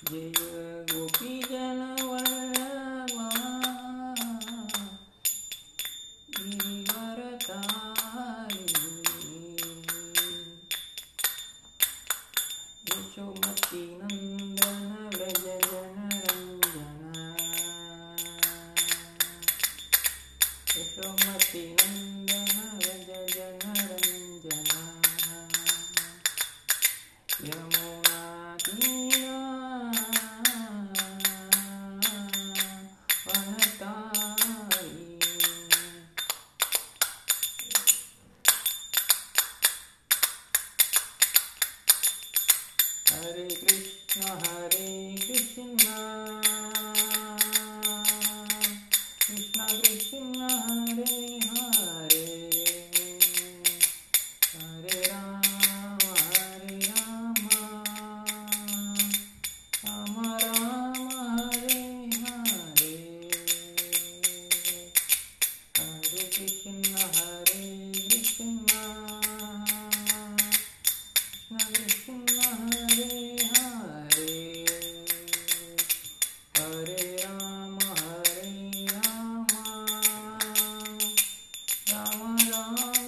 Jaya Gopi Jan వల్లవా Hare Krishna Hare Ram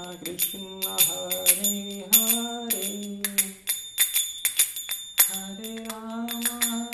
Krishna Hare Hare. Hare Ram.